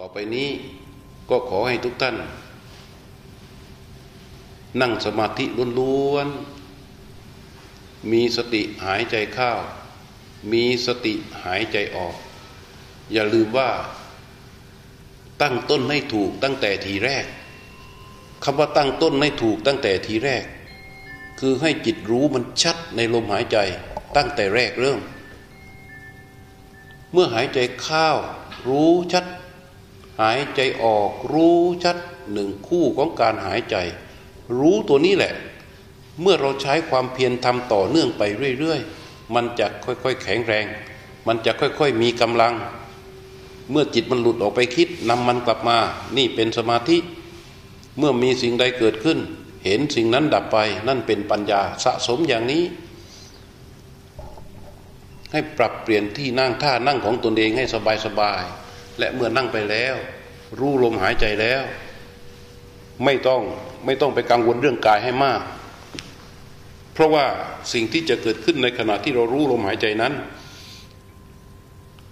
ต่อไปนี้ก็ขอให้ทุกท่าน นั่งสมาธิล้วนๆ มีสติหายใจเข้า มีสติหายใจออก อย่าลืมว่า ตั้งต้นให้ถูกตั้งแต่ทีแรกคำว่าตั้งต้นให้ถูกตั้งแต่ทีแรก คือให้จิตรู้มันชัดในลมหายใจตั้งแต่แรกเริ่ม เมื่อหายใจเข้ารู้ชัด หายใจออกรู้ชัดหนึ่งคู่ของการหายใจ รู้ตัวนี้แหละ เมื่อเราใช้ความเพียรทำต่อเนื่องไปเรื่อยๆ มันจะค่อยๆแข็งแรง มันจะค่อยๆมีกำลัง เมื่อจิตมันหลุดออกไปคิดนำมันกลับมา นี่เป็นสมาธิ เมื่อมีสิ่งใดเกิดขึ้น เห็นสิ่งนั้นดับไป นั่นเป็นปัญญาสะสมอย่างนี้ ให้ปรับเปลี่ยนที่นั่งท่านั่งของตนเองให้สบายๆ และเมื่อนั่งไปแล้ว รู้ลมหายใจแล้ว ไม่ต้องไม่ต้องไปกังวลเรื่องกายให้มาก เพราะว่าสิ่งที่จะเกิดขึ้นในขณะที่เรารู้ลมหายใจนั้น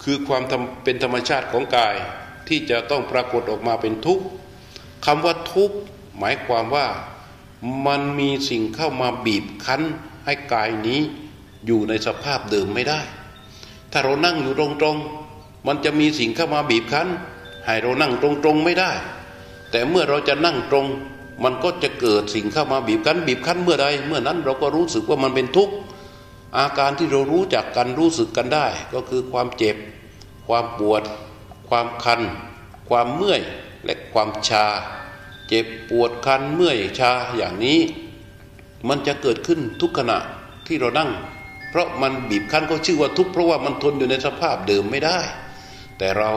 คือความเป็นธรรมชาติของกายที่จะต้องปรากฏออกมาเป็นทุกข์คำว่าทุกข์หมายความว่ามันมีสิ่งเข้ามาบีบคั้นให้กายนี้อยู่ในสภาพเดิมไม่ได้ ถ้าเรานั่งอยู่ตรงๆ มันจะมีสิ่งเข้ามาบีบคั้น ให้เรานั่งตรงๆไม่ได้ แต่เมื่อเราจะนั่งตรง มันก็จะเกิดสิ่งเข้ามาบีบคั้น บีบคั้นเมื่อใดเมื่อนั้นเราก็รู้สึกว่ามันเป็นทุกข์อาการที่เรารู้จักกันรู้สึกกันได้ ก็คือความเจ็บ ความปวด ความคัน ความเมื่อยและความชา เจ็บปวดคันเมื่อยชาอย่างนี้ มันจะเกิดขึ้นทุกขณะที่เรานั่ง เพราะมันบีบคั้นก็ชื่อว่าทุกข์เพราะว่ามันทนอยู่ในสภาพเดิมไม่ได้ แต่เรา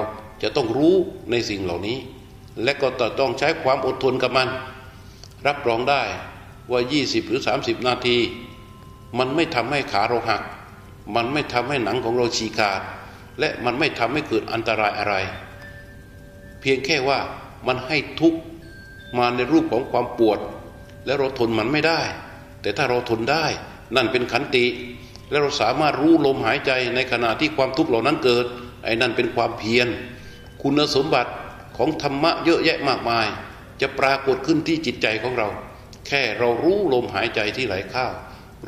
จะต้องรู้ในสิ่งเหล่านี้ และก็ต้องใช้ความอดทนกับมัน รับรองได้ว่า 20 หรือ 30 นาที มันไม่ทำให้ขาเราหัก มันไม่ทำให้หนังของเราฉีกขาด และมันไม่ทำให้เกิดอันตรายอะไร เพียงแค่ว่ามันให้ทุกข์มาในรูปของความปวด และเราทนมันไม่ได้ แต่ถ้าเราทนได้นั่นเป็นขันติ และเราสามารถรู้ลมหายใจในขณะที่ความทุกข์เหล่านั้นเกิด อ้นั่นเป็นความเพียร คุณสมบัติของธรรมะเยอะแยะมากมาย จะปรากฏขึ้นที่จิตใจของเรา แค่เรารู้ลมหายใจที่ไหลเข้า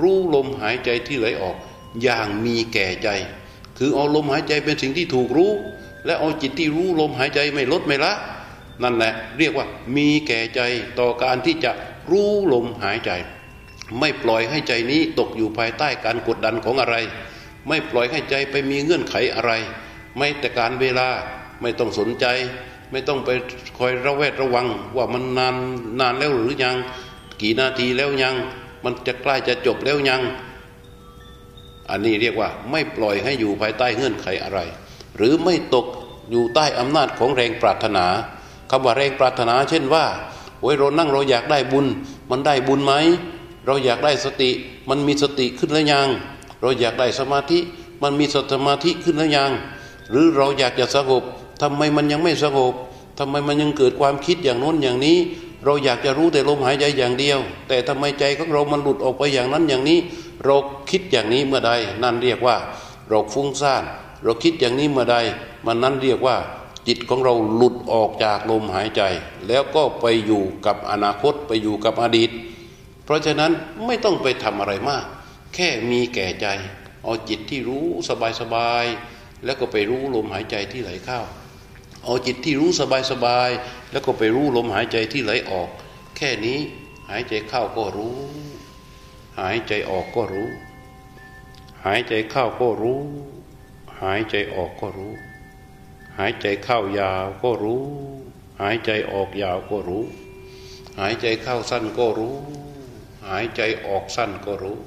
รู้ลมหายใจที่ไหลออก อย่างมีแก่ใจ คือเอาลมหายใจเป็นสิ่งที่ถูกรู้ และเอาจิตที่รู้ลมหายใจไม่ลดไม่ละ นั่นแหละเรียกว่ามีแก่ใจต่อการที่จะรู้ลมหายใจ ไม่ปล่อยให้ใจนี้ตกอยู่ภายใต้การกดดันของอะไร ไม่ปล่อยให้ใจไปมีเงื่อนไขอะไร ไม่แต่การเวลาไม่ต้องสนใจ ไม่ต้องไปคอยระแวดระวัง ว่ามันนานนานแล้วหรือยัง กี่นาทีแล้วยัง มันจะใกล้จะจบแล้วยัง อันนี้เรียกว่าไม่ปล่อยให้อยู่ภายใต้เงื่อนไขอะไร หรือไม่ตกอยู่ใต้อำนาจของแรงปรารถนาคำว่าแรงปรารถนา เช่นว่าโอ้ยเรานั่งเราอยากได้บุญ มันได้บุญไหมเราอยากได้สติ มันมีสติขึ้นแล้วยัง เราอยากได้สมาธิ มันมีสมาธิขึ้นแล้วยัง หรือเราอยากจะสงบทำไมมันยังไม่สงบทำไมมันยังเกิดความคิดอย่างโน้นอย่างนี้ เราอยากจะรู้แต่ลมหายใจอย่างเดียว แต่ทำไมใจของเรามันหลุดออกไปอย่างนั้นอย่างนี้ เราคิดอย่างนี้เมื่อใด นั่นเรียกว่า เราฟุ้งซ่าน เราคิดอย่างนี้เมื่อใด มันนั้นเรียกว่า จิตของเราหลุดออกจากลมหายใจ แล้วก็ไปอยู่กับอนาคตไปอยู่กับอดีต เพราะฉะนั้นไม่ต้องไปทำอะไรมาก แค่มีแก่ใจ เอาจิตที่รู้สบายสบาย แล้วก็ไปรู้ลมหายใจที่ไหลเข้า เอาจิตที่รู้สบายสบาย แล้วก็ไปรู้ลมหายใจที่ไหลออก แค่นี้หายใจเข้าก็รู้ หายใจออกก็รู้ หายใจเข้าก็รู้ หายใจออกก็รู้ หายใจเข้ายาวก็รู้ หายใจออกยาวก็รู้ หายใจเข้าสั้นก็รู้ หายใจออกสั้นก็รู้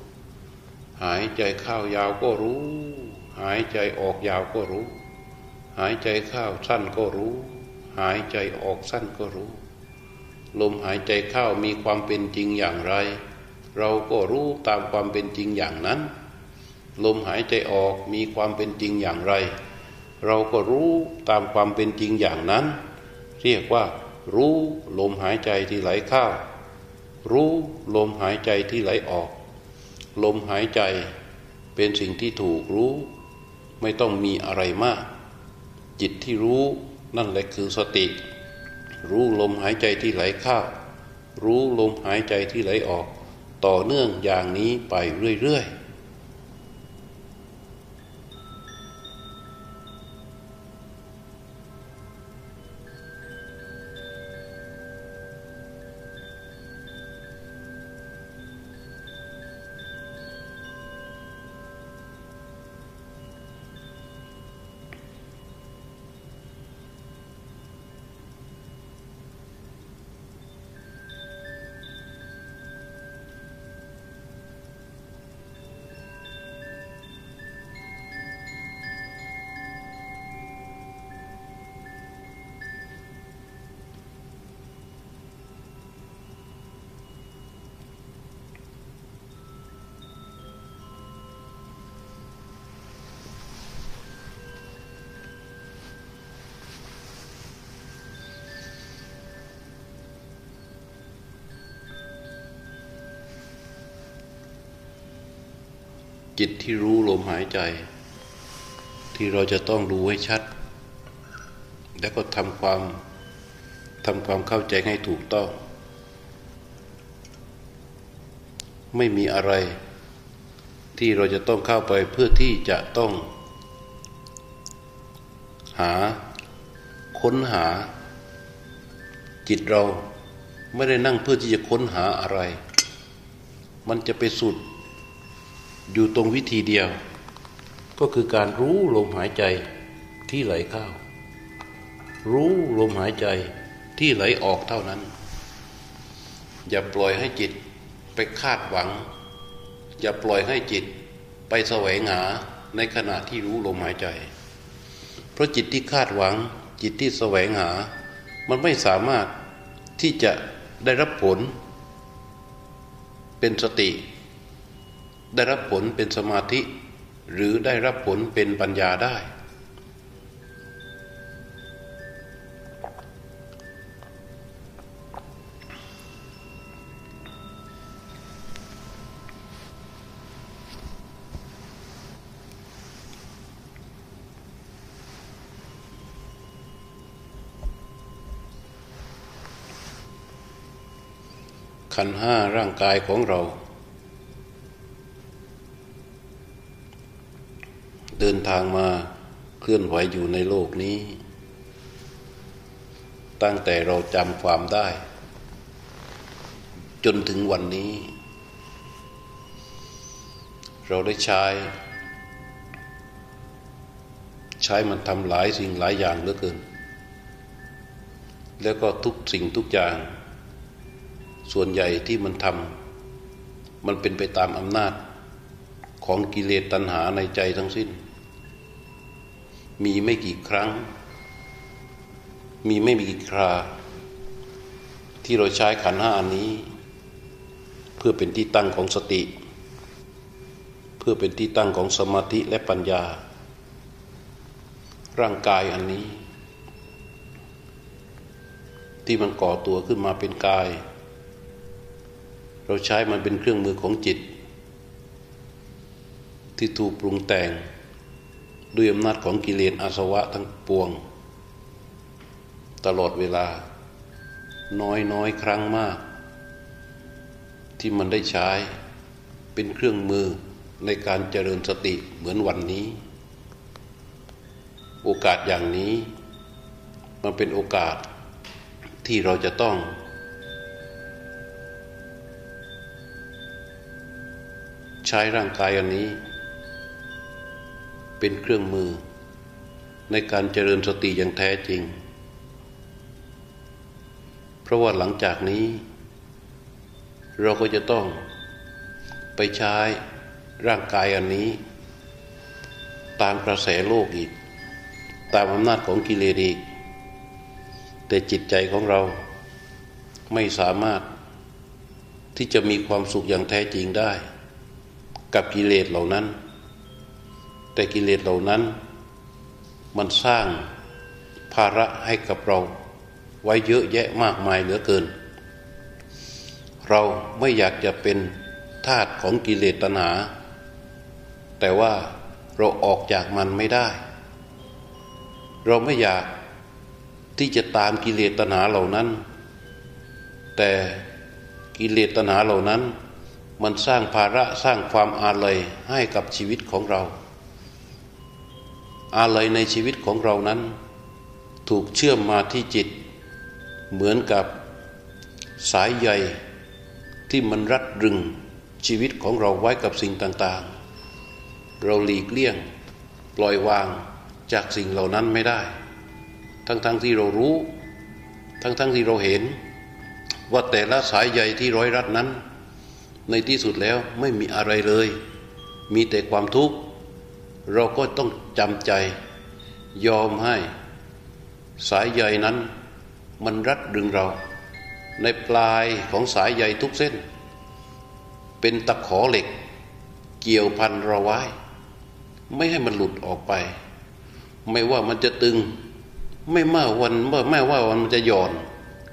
หายใจเข้ายาวก็รู้ หายใจออกยาวก็รู้ หายใจเข้าสั้นก็รู้ หายใจออกสั้นก็รู้ ลมหายใจเข้ามีความเป็นจริงอย่างไร เราก็รู้ตามความเป็นจริงอย่างนั้น ลมหายใจออกมีความเป็นจริงอย่างไร เราก็รู้ตามความเป็นจริงอย่างนั้น เรียกว่า รู้ลมหายใจที่ไหลเข้ารู้ลมหายใจที่ไหลออก ลมหายใจเป็นสิ่งที่ถูกรู้ ไม่ต้องมีอะไรมาก จิตที่รู้นั่นแหละคือสติ รู้ลมหายใจที่ไหลเข้ารู้ลมหายใจที่ไหลออก ต่อเนื่องอย่างนี้ไปเรื่อยๆ จิตที่รู้ลมหายใจ ที่เราจะต้องดูให้ชัด แล้วก็ทำความทำความเข้าใจให้ถูกต้อง ไม่มีอะไร ที่เราจะต้องเข้าไปเพื่อที่จะต้อง หาค้นหา จิตเราไม่ได้นั่งเพื่อที่จะค้นหาอะไร มันจะไปสุด อยู่ตรงวิธีเดียว ก็คือการรู้ลมหายใจที่ไหลเข้า รู้ลมหายใจที่ไหลออกเท่านั้น อย่าปล่อยให้จิตไปคาดหวัง อย่าปล่อยให้จิตไปแสวงหาในขณะที่รู้ลมหายใจ เพราะจิตที่คาดหวังจิตที่แสวงหา มันไม่สามารถที่จะได้รับผล เป็นสติ ได้รับผลเป็นสมาธิ หรือได้รับผลเป็นปัญญาได้ ขันห้าร่างกายของเรา เดินทางมาเคลื่อนไหวอยู่ในโลกนี้ ตั้งแต่เราจำความได้ จนถึงวันนี้ เราได้ใช้ ใช้มันทำหลายสิ่งหลายอย่างเหลือเกิน แล้วก็ทุกสิ่งทุกอย่าง ส่วนใหญ่ที่มันทำมันเป็นไปตามอำนาจของกิเลสตัณหาในใจทั้งสิ้น มีไม่กี่ครั้ง มีไม่มีกี่ครา ที่เราใช้ขันห้านี้ เพื่อเป็นที่ตั้งของสติ เพื่อเป็นที่ตั้งของสมาธิและปัญญา ร่างกายอันนี้ ที่มันก่อตัวขึ้นมาเป็นกาย เราใช้มันเป็นเครื่องมือของจิต ที่ถูกปรุงแต่ง ด้วยอำนาจของกิเลสอาสวะทั้งปวง ตลอดเวลา น้อยน้อยครั้งมาก ที่มันได้ใช้เป็นเครื่องมือในการเจริญสติเหมือนวันนี้ โอกาสอย่างนี้ มันเป็นโอกาสที่เราจะต้อง ใช้ร่างกายอันนี้ เป็นเครื่องมือ ในการเจริญสติอย่างแท้จริง เพราะว่าหลังจากนี้ เราก็จะต้องไปใช้ร่างกายอันนี้ ตามกระแสโลกอีก ตามอำนาจของกิเลสอีก แต่จิตใจของเราไม่สามารถที่จะมีความสุขอย่างแท้จริงได้ กับกิเลสเหล่านั้น แต่กิเลสเหล่านั้น มันสร้างภาระให้กับเรา ไว้เยอะแยะมากมายเหลือเกิน เราไม่อยากจะเป็นทาสของกิเลสตัณหาแต่ว่าเราออกจากมันไม่ได้ เราไม่อยากที่จะตามกิเลสตัณหาเหล่านั้น แต่กิเลสตัณหาเหล่านั้น มันสร้างภาระสร้างความอาลัยให้กับชีวิตของเรา อาลัยในชีวิตของเรานั้น ถูกเชื่อมมาที่จิต เหมือนกับสายใยที่มันรัดรึงชีวิตของเราไว้กับสิ่งต่างๆ เราหลีกเลี่ยง ปล่อยวางจากสิ่งเหล่านั้นไม่ได้ ทั้งๆทที่เรารู้ ทั้งๆทที่เราเห็น ว่าแต่ละสายใยที่ร้อยรัดนั้น ในที่สุดแล้วไม่มีอะไรเลย มีแต่ความทุกข์ เราก็ต้องจำใจยอมให้สายใยนั้นมันรัดดึงเรา ในปลายของสายใยทุกเส้น เป็นตะขอเหล็ก เกี่ยวพันเราไว้ ไม่ให้มันหลุดออกไป ไม่ว่ามันจะตึง ไม่มาวันเมื่อแม่ว่าวันมันจะหย่อน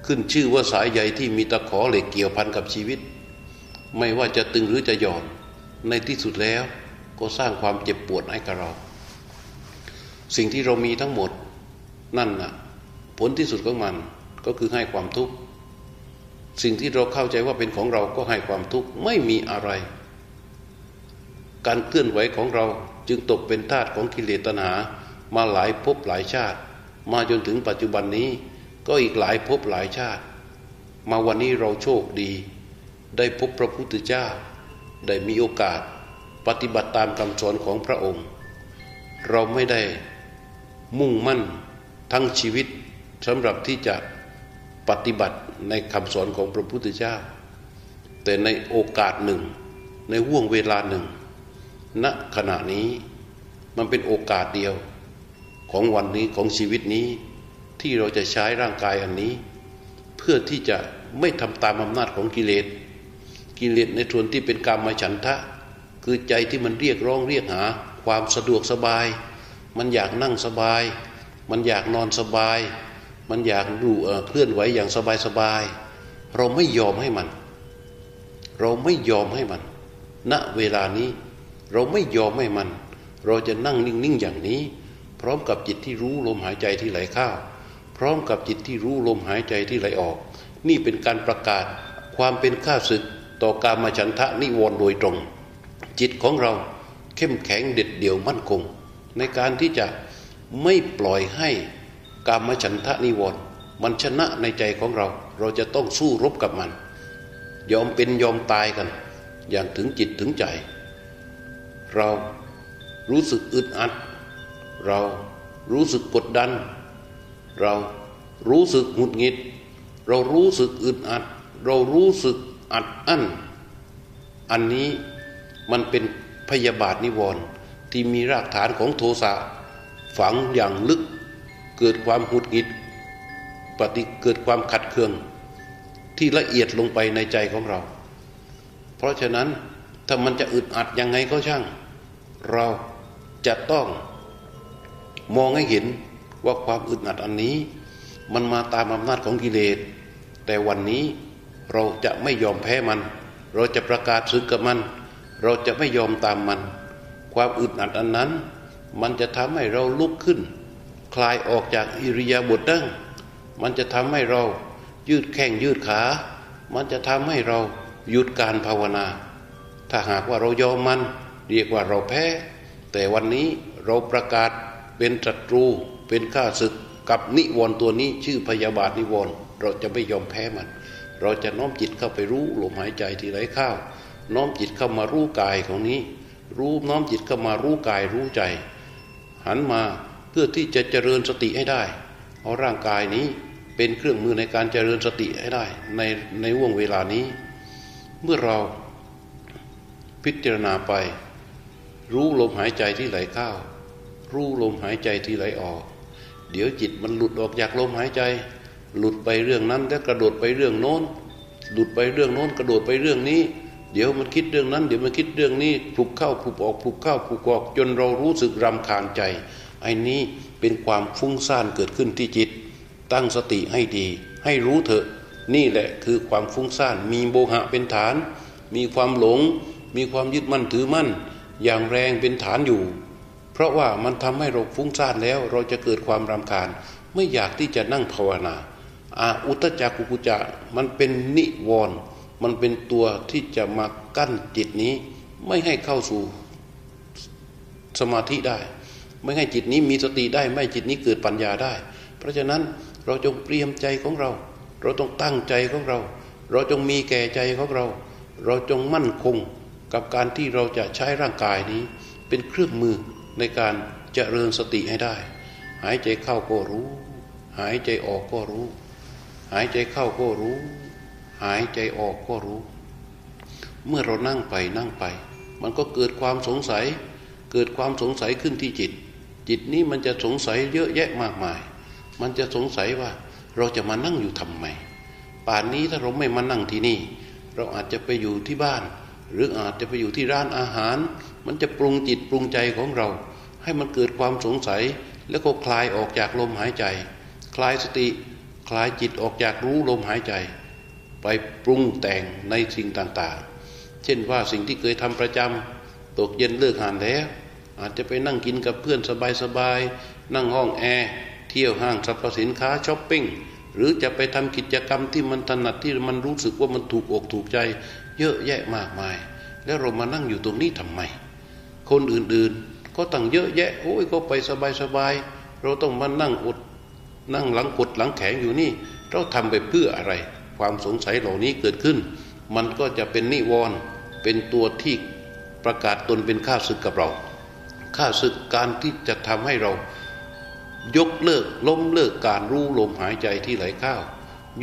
ขึ้นชื่อว่าสายใยที่มีตะขอเหล็กเกี่ยวพันกับชีวิต ไม่ว่าจะตึงหรือจะหย่อนในที่สุดแล้ว ก็สร้างความเจ็บปวดให้กับเรา สิ่งที่เรามีทั้งหมดนั่นน่ะผลที่สุดของมันก็คือให้ความทุกข์สิ่งที่เราเข้าใจว่าเป็นของเราก็ให้ความทุกข์ไม่มีอะไร การเคลื่อนไหวของเราจึงตกเป็นทาสของกิเลสตัณหา มาหลายภพหลายชาติ มาจนถึงปัจจุบันนี้ก็อีกหลายภพหลายชาติ มาวันนี้เราโชคดี ได้พบพระพุทธเจ้า ได้มีโอกาส ปฏิบัติตามคำสอนของพระองค์ เราไม่ได้มุ่งมั่นทั้งชีวิตสำหรับที่จะปฏิบัติในคำสอนของพระพุทธเจ้า แต่ในโอกาสหนึ่ง ในห่วงเวลาหนึ่งณขณะนี้มันเป็นโอกาสเดียวของวันนี้ของชีวิตนี้ที่เราจะใช้ร่างกายอันนี้ เพื่อที่จะไม่ทำตามอำนาจของกิเลส กิเลสในส่วนที่เป็นกรรมฉันทะ คือใจที่มันเรียกร้องเรียกหา ความสะดวกสบาย มันอยากนั่งสบาย มันอยากนอนสบาย มันอยากดูเคลื่อนไหวอย่างสบายสบายเราไม่ยอมให้มัน เราไม่ยอมให้มัน ณเวลานี้เราไม่ยอมให้มัน เราจะนั่งนิ่งๆอย่างนี้ พร้อมกับจิตที่รู้ลมหายใจที่ไหลเข้าพร้อมกับจิตที่รู้ลมหายใจที่ไหลออก นี่เป็นการประกาศความเป็นข้าศึกต่อการมาฉันทะนิวรณ์โดยตรง จิตของเราเข้มแข็งเด็ดเดี่ยวมั่นคง ในการที่จะไม่ปล่อยให้กามฉันทะนิวรณ์มันชนะในใจของเรา เราจะต้องสู้รบกับมัน ยอมเป็นยอมตายกัน อย่างถึงจิตถึงใจ เรารู้สึกอึดอัด เรารู้สึกกดดัน เรารู้สึกหงุดหงิด เรารู้สึกอึดอัด เรารู้สึกอัดอั้น อันนี้ มันเป็นพยาบาทนิวรณ์ที่มีรากฐานของโทสะฝังอย่างลึก เกิดความหุดหงิดปฏิเกิดความขัดเคือง ที่ละเอียดลงไปในใจของเรา เพราะฉะนั้นถ้ามันจะอึดอัดยังไงก็ช่าง เราจะต้องมองให้เห็นว่าความอึดอัดอันนี้ มันมาตามอำนาจของกิเลส แต่วันนี้เราจะไม่ยอมแพ้มัน เราจะประกาศสึกกับมัน เราจะไม่ยอมตามมัน ความอึดอัดอันนั้น มันจะทำให้เราลุกขึ้น คลายออกจากอิริยาบถนั่ง มันจะทำให้เรายืดแข้งยืดขา มันจะทำให้เราหยุดการภาวนา ถ้าหากว่าเรายอมมัน เรียกว่าเราแพ้ แต่วันนี้เราประกาศเป็นศัตรู เป็นข้าศึกกับนิวรณ์ตัวนี้ชื่อพยาบาทนิวรณ์เราจะไม่ยอมแพ้มัน เราจะน้อมจิตเข้าไปรู้ลมหายใจที่ไหลเข้า น้อมจิตเข้ามารู้กายของนี้ รู้น้อมจิตเข้ามารู้กายรู้ใจ หันมาเพื่อที่จะเจริญสติให้ได้เอาร่างกายนี้เป็นเครื่องมือในการเจริญสติให้ได้ในในว่วงเวลานี้ เมื่อเราพิจารณาไป รู้ลมหายใจที่ไหลเข้า รู้ลมหายใจที่ไหลออก เดี๋ยวจิตมันหลุดออกจากลมหายใจ หลุดไปเรื่องนั้นแล้วกระโดดไปเรื่องโน้น หลุดไปเรื่องโน้น กระโดดไปเรื่องนี้ เดี๋ยวมันคิดเรื่องนั้น เดี๋ยวมันคิดเรื่องนี้ผุกเข้าผุกออกผุกเข้าผุกออก จนเรารู้สึกรำคาญใจไอ้นี้เป็นความฟุ้งซ่านเกิดขึ้นที่จิต ตั้งสติให้ดี ให้รู้เถอะ นี่แหละคือความฟุ้งซ่านมีโบหะเป็นฐาน มีความหลง มีความยึดมั่นถือมั่น อย่างแรงเป็นฐานอยู่ เพราะว่ามันทำให้เราฟุ้งซ่านแล้วเราจะเกิดความรำคาญ ไม่อยากที่จะนั่งภาวนาอาอุตจักกุกุจะมันเป็นนิวรณ์ มันเป็นตัวที่จะมากั้นจิตนี้ ไม่ให้เข้าสู่สมาธิได้ ไม่ให้จิตนี้มีสติได้ ไม่จิตนี้เกิดปัญญาได้ เพราะฉะนั้นเราจงเตรียมใจของเรา เราต้องตั้งใจของเรา เราจงมีแก่ใจของเรา เราจงมั่นคงกับการที่เราจะใช้ร่างกายนี้ เป็นเครื่องมือในการเจริญสติให้ได้ หายใจเข้าก็รู้ หายใจออกก็รู้ หายใจเข้าก็รู้ หายใจออกก็รู้ เมื่อเรานั่งไปนั่งไป มันก็เกิดความสงสัย เกิดความสงสัยขึ้นที่จิต จิตนี้มันจะสงสัยเยอะแยะมากมาย มันจะสงสัยว่าเราจะมานั่งอยู่ทำไมป่านนี้ถ้าเราไม่มานั่งที่นี่ เราอาจจะไปอยู่ที่บ้าน หรืออาจจะไปอยู่ที่ร้านอาหาร มันจะปรุงจิตปรุงใจของเรา ให้มันเกิดความสงสัย แล้วก็คลายออกจากลมหายใจ คลายสติ คลายจิตออกจากรู้ลมหายใจ ไปปรุงแต่งในสิ่งต่างๆ เช่นว่าสิ่งที่เคยทำประจำตกเย็นเลิกงานแล้ว อาจจะไปนั่งกินกับเพื่อนสบายๆ นั่งห้องแอร์ เที่ยวห้างสรรพสินค้าช้อปปิ้ง หรือจะไปทำกิจกรรมที่มันถนัดที่มันรู้สึกว่ามันถูกอกถูกใจ เยอะแยะมากมาย แล้วเรามานั่งอยู่ตรงนี้ทำไม คนอื่นๆ ก็ตั้งเยอะแยะ โอ้ยก็ไปสบายๆ เราต้องมานั่งอด นั่งหลังกดหลังแข็งอยู่นี่ เราทำไปเพื่ออะไร ความสงสัยเหล่านี้เกิดขึ้น มันก็จะเป็นนิวรณ์เป็นตัวที่ประกาศตนเป็นข้าศึกกับเราข้าศึกการที่จะทำให้เรายกเลิกล้มเลิกการรู้ลมหายใจที่ไหลเข้า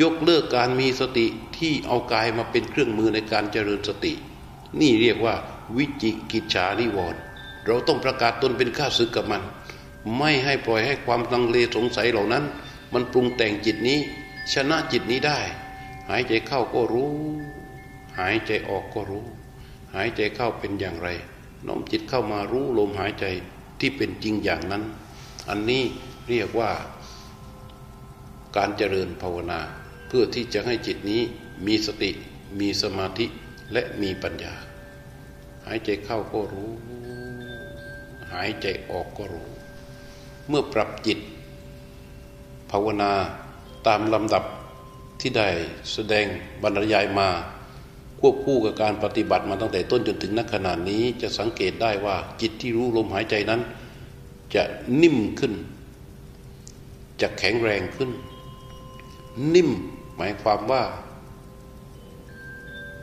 ยกเลิกการมีสติที่เอากายมาเป็นเครื่องมือในการเจริญสติ นี่เรียกว่าวิจิกิจฉานิวรณ์เราต้องประกาศตนเป็นข้าศึกกับมัน ไม่ให้ปล่อยให้ความลังเลสงสัยเหล่านั้น มันปรุงแต่งจิตนี้ ชนะจิตนี้ได้ หายใจเข้าก็รู้ หายใจออกก็รู้ หายใจเข้าเป็นอย่างไร น้อมจิตเข้ามารู้ลมหายใจที่เป็นจริงอย่างนั้น อันนี้เรียกว่าการเจริญภาวนา เพื่อที่จะให้จิตนี้มีสติ มีสมาธิและมีปัญญา หายใจเข้าก็รู้ หายใจออกก็รู้ เมื่อปรับจิต ภาวนาตามลำดับ ที่ได้แสดงบรรยายมาควบคู่กับการปฏิบัติมาตั้งแต่ต้นจนถึงนักขนาดนี้จะสังเกตได้ว่าจิตที่รู้ลมหายใจนั้น จะนิ่มขึ้น จะแข็งแรงขึ้น นิ่มหมายความว่า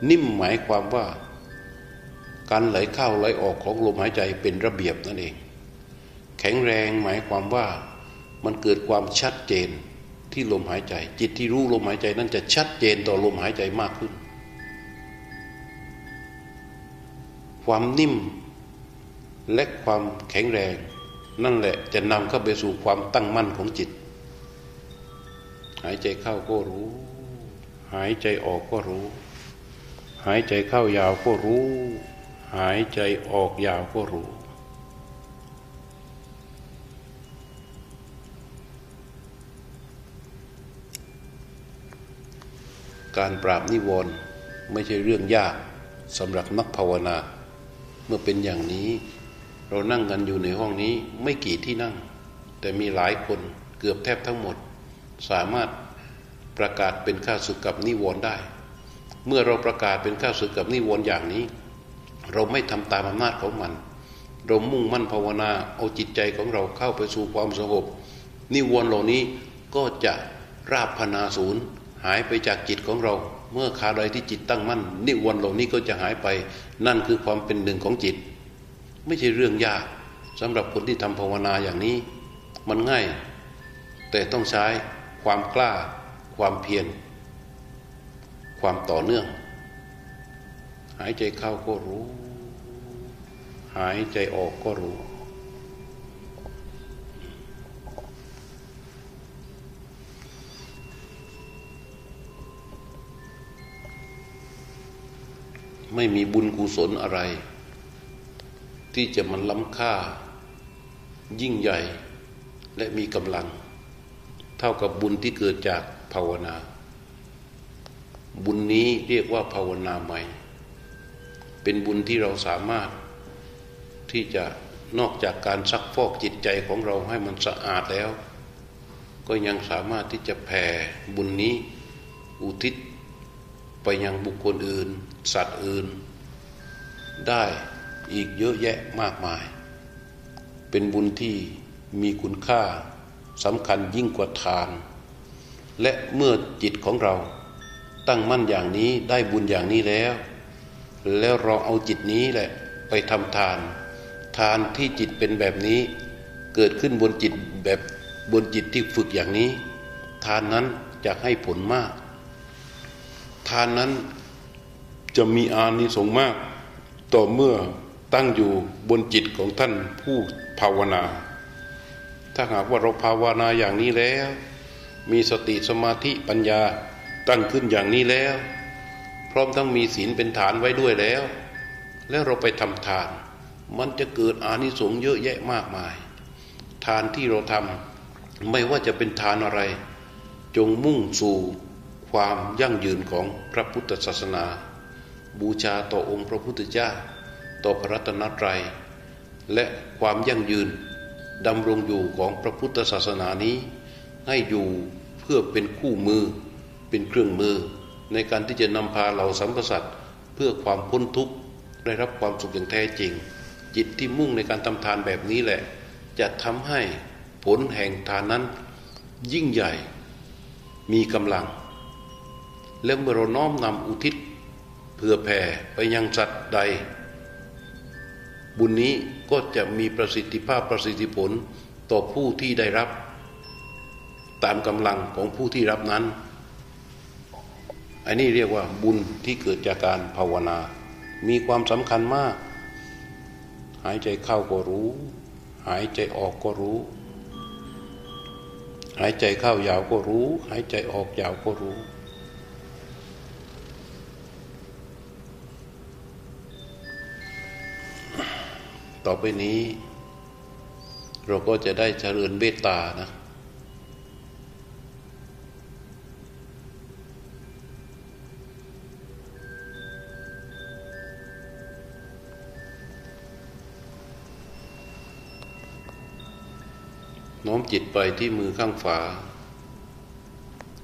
นิ่มหมายความว่า การไหลเข้าไหลออกของลมหายใจเป็นระเบียบนั่นเอง แข็งแรงหมายความว่ามันเกิดความชัดเจน ที่ลมหายใจ จิตที่รู้ลมหายใจนั้นจะชัดเจนต่อลมหายใจมากขึ้น ความนิ่มและความแข็งแรง นั่นแหละจะนำเข้าไปสู่ความตั้งมั่นของจิต หายใจเข้าก็รู้ หายใจออกก็รู้ หายใจเข้ายาวก็รู้ หายใจออกยาวก็รู้ การปราบนิวรณ์ไม่ใช่เรื่องยากสำหรับนักภาวนา เมื่อเป็นอย่างนี้ เรานั่งกันอยู่ในห้องนี้ไม่กี่ที่นั่ง แต่มีหลายคนเกือบแทบทั้งหมด สามารถประกาศเป็นข้าศึกกับนิวรณ์ได้ เมื่อเราประกาศเป็นข้าศึกกับนิวรณ์อย่างนี้ เราไม่ทำตามอำนาจของมัน เรามุ่งมั่นภาวนาเอาจิตใจของเราเข้าไปสู่ความสงบนิวรณ์เหล่านี้ก็จะราบพนาศูนย์ หายไปจากจิตของเรา เมื่อคาใดที่จิตตั้งมั่น นิวรณ์เหล่านี้ก็จะหายไป นั่นคือความเป็นหนึ่งของจิต ไม่ใช่เรื่องยากสำหรับคนที่ทำภาวนาอย่างนี้ มันง่าย แต่ต้องใช้ความกล้า ความเพียรความต่อเนื่อง หายใจเข้าก็รู้ หายใจออกก็รู้ ไม่มีบุญกุศลอะไร ที่จะมันล้ำค่า ยิ่งใหญ่และมีกำลัง เท่ากับบุญที่เกิดจากภาวนา บุญนี้เรียกว่าภาวนาใหม่ เป็นบุญที่เราสามารถที่จะนอกจากการซักฟอกจิตใจของเราให้มันสะอาดแล้ว ก็ยังสามารถที่จะแผ่บุญนี้อุทิศ ไปยังบุคคลอื่น สัตว์อื่น ได้อีกเยอะแยะมากมาย เป็นบุญที่มีคุณค่าสำคัญยิ่งกว่าทาน และเมื่อจิตของเราตั้งมั่นอย่างนี้ได้บุญอย่างนี้แล้ว แล้วเราเอาจิตนี้แหละไปทำทาน ทานที่จิตเป็นแบบนี้ เกิดขึ้นบนจิตแบบบนจิตที่ฝึกอย่างนี้ ทานนั้นจะให้ผลมาก ทานนั้นจะมีอานิสงส์มาก ต่อเมื่อตั้งอยู่บนจิตของท่านผู้ภาวนา ถ้าหากว่าเราภาวนาอย่างนี้แล้ว มีสติสมาธิปัญญาตั้งขึ้นอย่างนี้แล้ว พร้อมทั้งมีศีลเป็นฐานไว้ด้วยแล้ว แล้วเราไปทำทาน มันจะเกิดอานิสงส์เยอะแยะมากมาย ทานที่เราทำไม่ว่าจะเป็นทานอะไร จงมุ่งสู่ ความยั่งยืนของพระพุทธศาสนา บูชาต่อองค์พระพุทธเจ้าต่อพระรัตนตรัย และความยั่งยืนดำรงอยู่ของพระพุทธศาสนานี้ ให้อยู่เพื่อเป็นคู่มือเป็นเครื่องมือ ในการที่จะนำพาเราสัมปสัตเพื่อความพ้นทุกข์ได้รับความสุขอย่างแท้จริง จิตที่มุ่งในการทำทานแบบนี้แหละ จะทำให้ผลแห่งทานนั้นยิ่งใหญ่มีกำลัง และเมื่อเราน้อมนำอุทิศเพื่อแผ่ไปยังสัตว์ใด บุญนี้ก็จะมีประสิทธิภาพประสิทธิผลต่อผู้ที่ได้รับ ตามกำลังของผู้ที่รับนั้น อันนี้เรียกว่าบุญที่เกิดจากการภาวนา มีความสำคัญมาก หายใจเข้าก็รู้ หายใจออกก็รู้หายใจเข้ายาวก็รู้ หายใจออกยาวก็รู้ ต่อไปนี้ เราก็จะได้เจริญเมตตานะน้อมจิตไปที่มือข้างฝา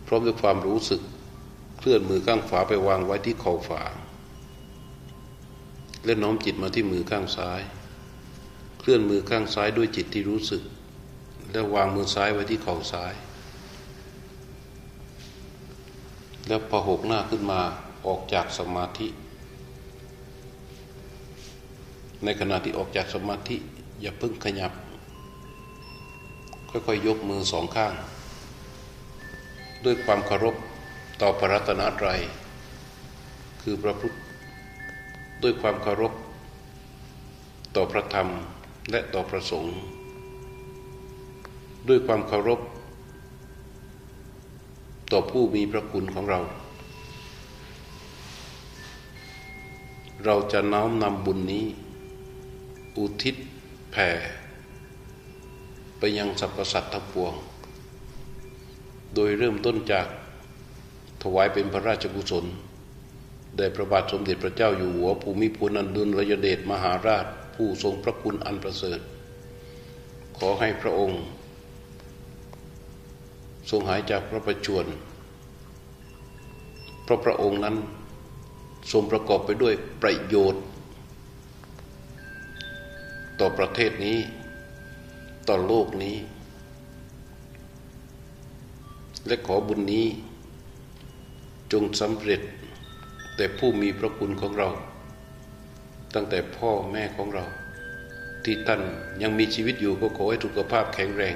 พร้อมด้วยความรู้สึก เคลื่อนมือข้างฝาไปวางไว้ที่เข่าฝา และน้อมจิตมาที่มือข้างซ้าย ลื่อนมือข้างซ้ายด้วยจิตที่รู้สึก แล้ววางมือซ้ายไว้ที่เข่าซ้าย แล้วพอหกหน้าขึ้นมาออกจากสมาธิ ในขณะที่ออกจากสมาธิ อย่าเพิ่งขยับ ค่อยๆยยกมือสองข้าง ด้วยความเคารพต่อพระรัตนตรัยคือพระพุทธด้วยความเคารพต่อพระธรรม และต่อพระสงฆ์ด้วยความเคารพ ต่อผู้มีพระคุณของเรา เราจะน้อมนำบุญนี้ อุทิศแผ่ ไปยังสรรพสัตว์ทั้งปวง โดยเริ่มต้นจากถวายเป็นพระราชกุศลแด่พระบาทสมเด็จพระเจ้าอยู่หัวภูมิพลอดุลยเดชมหาราช ผู้ทรงพระคุณอันประเสริฐ ขอให้พระองค์ ทรงหายจากพระประชวรเพราะพระองค์นั้นทรงประกอบไปด้วยประโยชน์ ต่อประเทศนี้ต่อโลกนี้ และขอบุญนี้จงสำเร็จแต่ผู้มีพระคุณของเรา ตั้งแต่พ่อแม่ของเรา ที่ท่านยังมีชีวิตอยู่ก็ขอให้สุขภาพแข็งแรง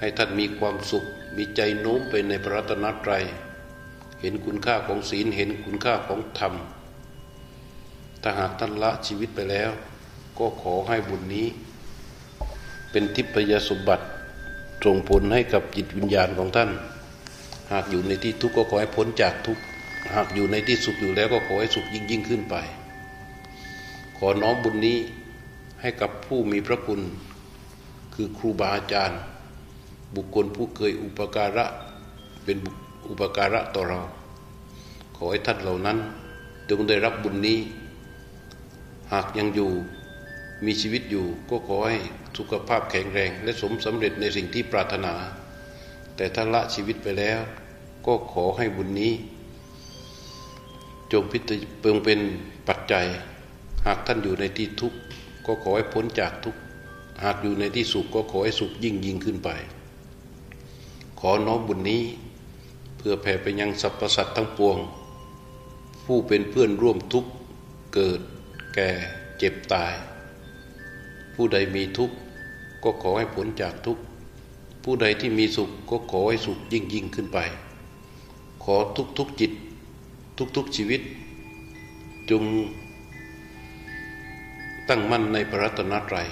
ให้ท่านมีความสุข มีใจโน้มไปในพระรัตนตรัยเห็นคุณค่าของศีลเห็นคุณค่าของธรรมถ้าหากท่านละชีวิตไปแล้ว ก็ขอให้บุญนี้ เป็นทิพยสมบัติส่งผลให้กับจิตวิญญาณของท่าน หากอยู่ในที่ทุกข์ก็ขอให้พ้นจากทุกข์หากอยู่ในที่สุขอยู่แล้วก็ขอให้สุขยิ่งยิ่งขึ้นไป ขอน้อมบุญนี้ให้กับผู้มีพระคุณ คือครูบาอาจารย์ บุคคลผู้เคยอุปการะเป็นอุปการะต่อเรา ขอให้ท่านเหล่านั้นจงได้รับบุญนี้ หากยังอยู่มีชีวิตอยู่ก็ขอให้สุขภาพแข็งแรง และสมสำเร็จในสิ่งที่ปรารถนา แต่ถ้าละชีวิตไปแล้ว ก็ขอให้บุญนี้ จงพิจเปิงเป็นปัจจัย หากท่านอยู่ในที่ทุกข์ก็ขอให้พ้นจากทุกข์หากอยู่ในที่สุขก็ขอให้สุขยิ่งยิ่งขึ้นไป ขอน้อมบุญนี้ เพื่อแผ่ไปยังสรรพสัตว์ทั้งปวง ผู้เป็นเพื่อนร่วมทุกข์เกิด แก่เจ็บตาย ผู้ใดมีทุกข์ก็ขอให้พ้นจากทุกข์ผู้ใดที่มีสุขก็ขอให้สุขยิ่งยิ่งขึ้นไป ขอทุกทุกจิต ทุกทุกชีวิต จง ตั้งมั่นในพระรัตนตรัย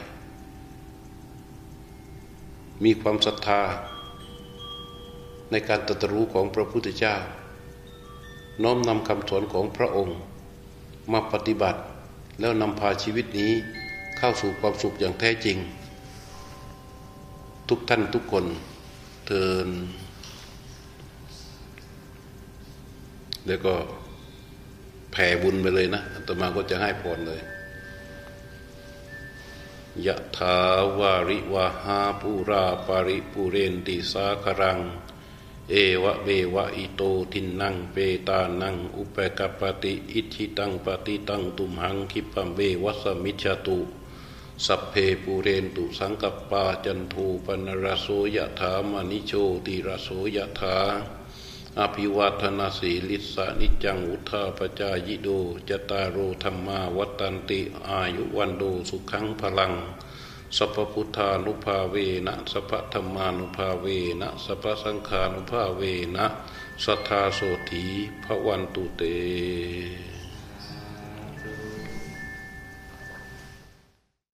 มีความศรัทธา ในการตรัสรู้ของพระพุทธเจ้า น้อมนำคำสอนของพระองค์ มาปฏิบัติแล้วนำพาชีวิตนี้เข้าสู่ความสุขอย่างแท้จริง ทุกท่านทุกคนเทินแล้วก็แผ่บุญไปเลยนะต่อมาก็จะให้พรเลย ยะถาวาริวะหาปูราปะริปูเรนติสาคะรัง เอวะเมวะอิโตทินนังเปตานัง อุปะกัปปะติอิจฉิตังปัตถิตังตุมหัง ขิปปะเมวะ สะมิชฌะตุสัพเพปูเรนตุสังกัปปาจันโท ปัณณะระโสยะถามะณิโชติระโสยะถา อะภิวาทะนะสีลิสสะ นิจจัง วุฑฒาปะจายิโนจตารโรธรรมาวัตันติอายุวันโดสุขังพลังสัพพุทธานุภาเวนะสัพพธรรมานุภาเวนะสัพพสังขานุภาเวนะสัทธาโสถีพระวันตุเต